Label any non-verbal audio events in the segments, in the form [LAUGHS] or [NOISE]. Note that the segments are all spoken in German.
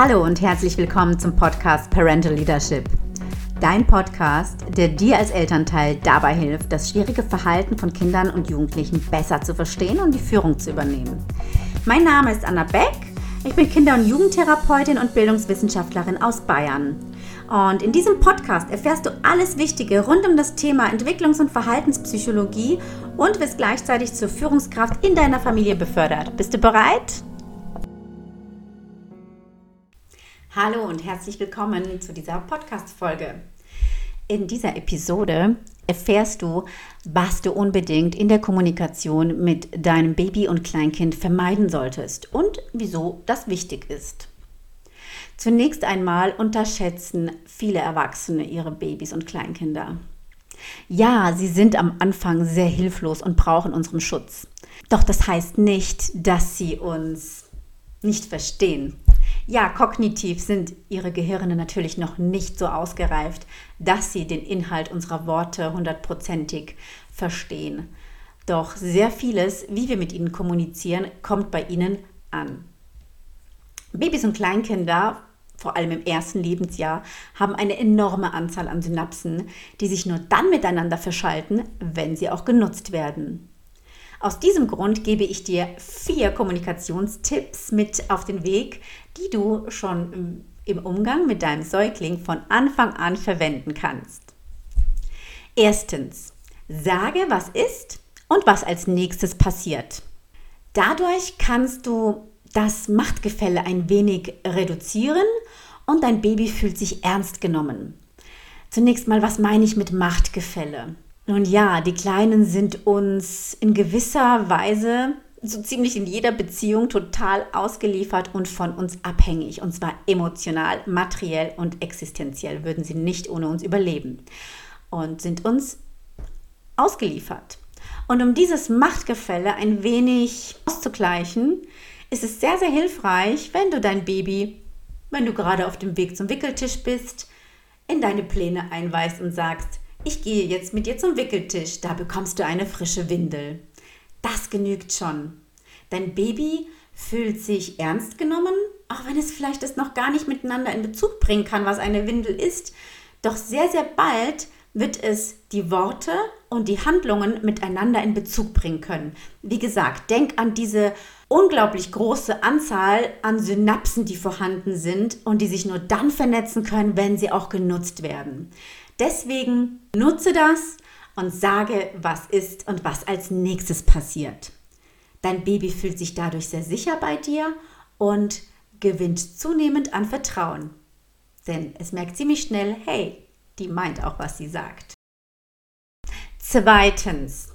Hallo und herzlich willkommen zum Podcast Parental Leadership. Dein Podcast, der dir als Elternteil dabei hilft, das schwierige Verhalten von Kindern und Jugendlichen besser zu verstehen und die Führung zu übernehmen. Mein Name ist Anna Beck. Ich bin Kinder- und Jugendtherapeutin und Bildungswissenschaftlerin aus Bayern. Und in diesem Podcast erfährst du alles Wichtige rund um das Thema Entwicklungs- und Verhaltenspsychologie und wirst gleichzeitig zur Führungskraft in deiner Familie befördert. Bist du bereit? Hallo und herzlich willkommen zu dieser Podcast-Folge. In dieser Episode erfährst du, was du unbedingt in der Kommunikation mit deinem Baby und Kleinkind vermeiden solltest und wieso das wichtig ist. Zunächst einmal unterschätzen viele Erwachsene ihre Babys und Kleinkinder. Ja, sie sind am Anfang sehr hilflos und brauchen unseren Schutz. Doch das heißt nicht, dass sie uns nicht verstehen. Ja, kognitiv sind ihre Gehirne natürlich noch nicht so ausgereift, dass sie den Inhalt unserer Worte hundertprozentig verstehen. Doch sehr vieles, wie wir mit ihnen kommunizieren, kommt bei ihnen an. Babys und Kleinkinder vor allem im ersten Lebensjahr, haben eine enorme Anzahl an Synapsen, die sich nur dann miteinander verschalten, wenn sie auch genutzt werden. Aus diesem Grund gebe ich dir vier Kommunikationstipps mit auf den Weg, die du schon im Umgang mit deinem Säugling von Anfang an verwenden kannst. Erstens, sage, was ist und was als nächstes passiert. Dadurch kannst du das Machtgefälle ein wenig reduzieren und dein Baby fühlt sich ernst genommen. Zunächst mal, was meine ich mit Machtgefälle? Nun ja, die Kleinen sind uns in gewisser Weise so ziemlich in jeder Beziehung total ausgeliefert und von uns abhängig. Und zwar emotional, materiell und existenziell würden sie nicht ohne uns überleben. Und sind uns ausgeliefert. Und um dieses Machtgefälle ein wenig auszugleichen, ist es sehr, sehr hilfreich, wenn du dein Baby, wenn du gerade auf dem Weg zum Wickeltisch bist, in deine Pläne einweist und sagst, ich gehe jetzt mit dir zum Wickeltisch, da bekommst du eine frische Windel. Das genügt schon. Dein Baby fühlt sich ernst genommen, auch wenn es vielleicht es noch gar nicht miteinander in Bezug bringen kann, was eine Windel ist. Doch sehr, sehr bald wird es die Worte und die Handlungen miteinander in Bezug bringen können. Wie gesagt, denk an diese unglaublich große Anzahl an Synapsen, die vorhanden sind und die sich nur dann vernetzen können, wenn sie auch genutzt werden. Deswegen nutze das und sage, was ist und was als nächstes passiert. Dein Baby fühlt sich dadurch sehr sicher bei dir und gewinnt zunehmend an Vertrauen. Denn es merkt ziemlich schnell, hey, die meint auch, was sie sagt. Zweitens,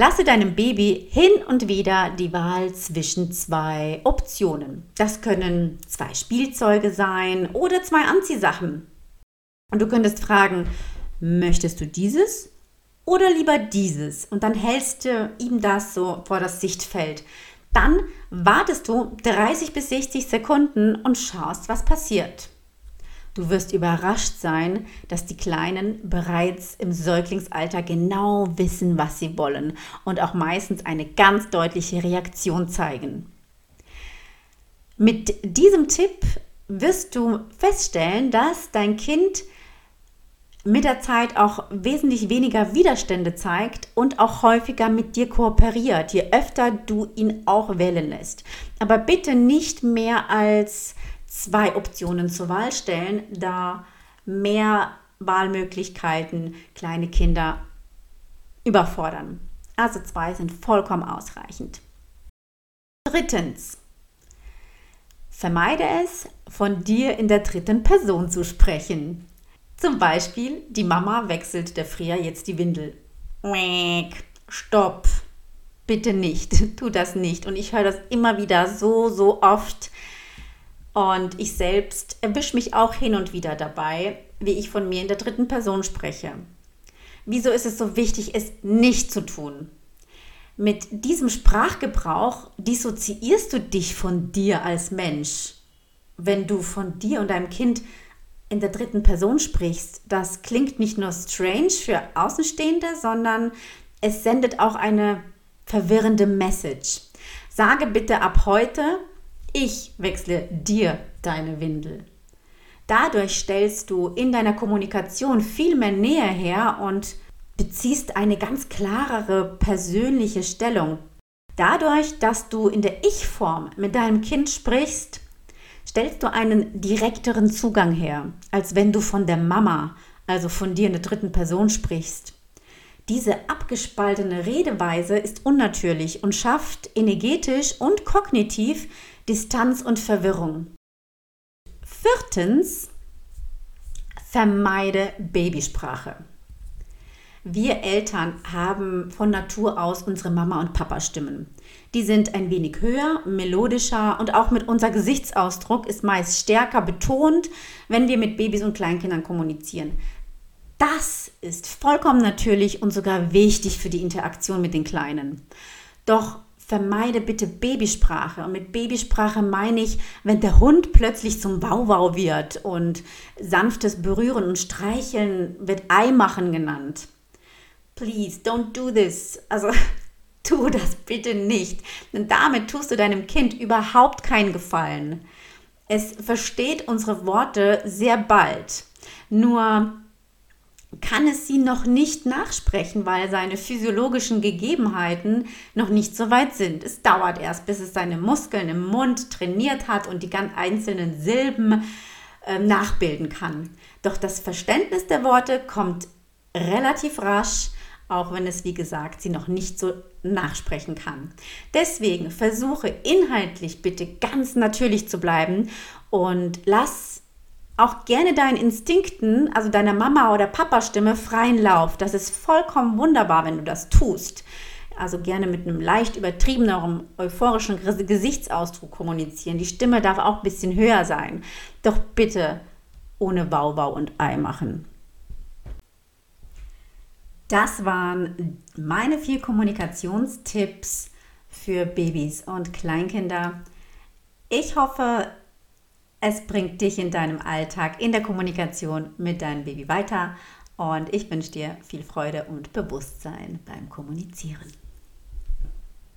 Lasse deinem Baby hin und wieder die Wahl zwischen zwei Optionen. Das können zwei Spielzeuge sein oder zwei Anziehsachen. Und du könntest fragen, möchtest du dieses oder lieber dieses? Und dann hältst du ihm das so vor das Sichtfeld. Dann wartest du 30 bis 60 Sekunden und schaust, was passiert. Du wirst überrascht sein, dass die Kleinen bereits im Säuglingsalter genau wissen, was sie wollen und auch meistens eine ganz deutliche Reaktion zeigen. Mit diesem Tipp wirst du feststellen, dass dein Kind mit der Zeit auch wesentlich weniger Widerstände zeigt und auch häufiger mit dir kooperiert, je öfter du ihn auch wählen lässt. Aber bitte nicht mehr als zwei Optionen zur Wahl stellen, da mehr Wahlmöglichkeiten kleine Kinder überfordern. Also zwei sind vollkommen ausreichend. Drittens, vermeide es, von dir in der dritten Person zu sprechen. Zum Beispiel, die Mama wechselt der Fria jetzt die Windel. Stopp. Bitte nicht. [LAUGHS] Tu das nicht. Und ich höre das immer wieder so, so oft und ich selbst erwische mich auch hin und wieder dabei, wie ich von mir in der dritten Person spreche. Wieso ist es so wichtig, es nicht zu tun? Mit diesem Sprachgebrauch dissoziierst du dich von dir als Mensch. Wenn du von dir und deinem Kind in der dritten Person sprichst, das klingt nicht nur strange für Außenstehende, sondern es sendet auch eine verwirrende Message. Sage bitte ab heute, Ich wechsle dir deine Windel. Dadurch stellst du in deiner Kommunikation viel mehr Nähe her und beziehst eine ganz klarere persönliche Stellung. Dadurch, dass du in der Ich-Form mit deinem Kind sprichst, stellst du einen direkteren Zugang her, als wenn du von der Mama, also von dir in der dritten Person sprichst. Diese abgespaltene Redeweise ist unnatürlich und schafft energetisch und kognitiv Distanz und Verwirrung. Viertens, vermeide Babysprache. Wir Eltern haben von Natur aus unsere Mama- und Papa-Stimmen. Die sind ein wenig höher, melodischer und auch mit unser Gesichtsausdruck ist meist stärker betont, wenn wir mit Babys und Kleinkindern kommunizieren. Das ist vollkommen natürlich und sogar wichtig für die Interaktion mit den Kleinen. Doch vermeide bitte Babysprache. Und mit Babysprache meine ich, wenn der Hund plötzlich zum Wauwau wird und sanftes Berühren und Streicheln wird Eimachen genannt please don't do this. Also [LAUGHS] tu das bitte nicht, denn damit tust du deinem Kind überhaupt keinen Gefallen. Es versteht unsere Worte sehr bald. Nur kann es sie noch nicht nachsprechen, weil seine physiologischen Gegebenheiten noch nicht so weit sind. Es dauert erst, bis es seine Muskeln im Mund trainiert hat und die ganz einzelnen Silben äh, nachbilden kann. Doch das Verständnis der Worte kommt relativ rasch auch wenn es, wie gesagt, sie noch nicht so nachsprechen kann. Deswegen versuche inhaltlich bitte ganz natürlich zu bleiben und lass auch gerne deinen Instinkten, also deiner Mama oder Papa Stimme freien Lauf. Das ist vollkommen wunderbar, wenn du das tust. Also gerne mit einem leicht übertriebeneren, euphorischen Gesichtsausdruck kommunizieren. Die Stimme darf auch ein bisschen höher sein. Doch bitte ohne Baubau und Ei machen. Das waren meine vier Kommunikationstipps für Babys und Kleinkinder. Ich hoffe, es bringt dich in deinem Alltag in der Kommunikation mit deinem Baby weiter und ich wünsche dir viel Freude und Bewusstsein beim Kommunizieren.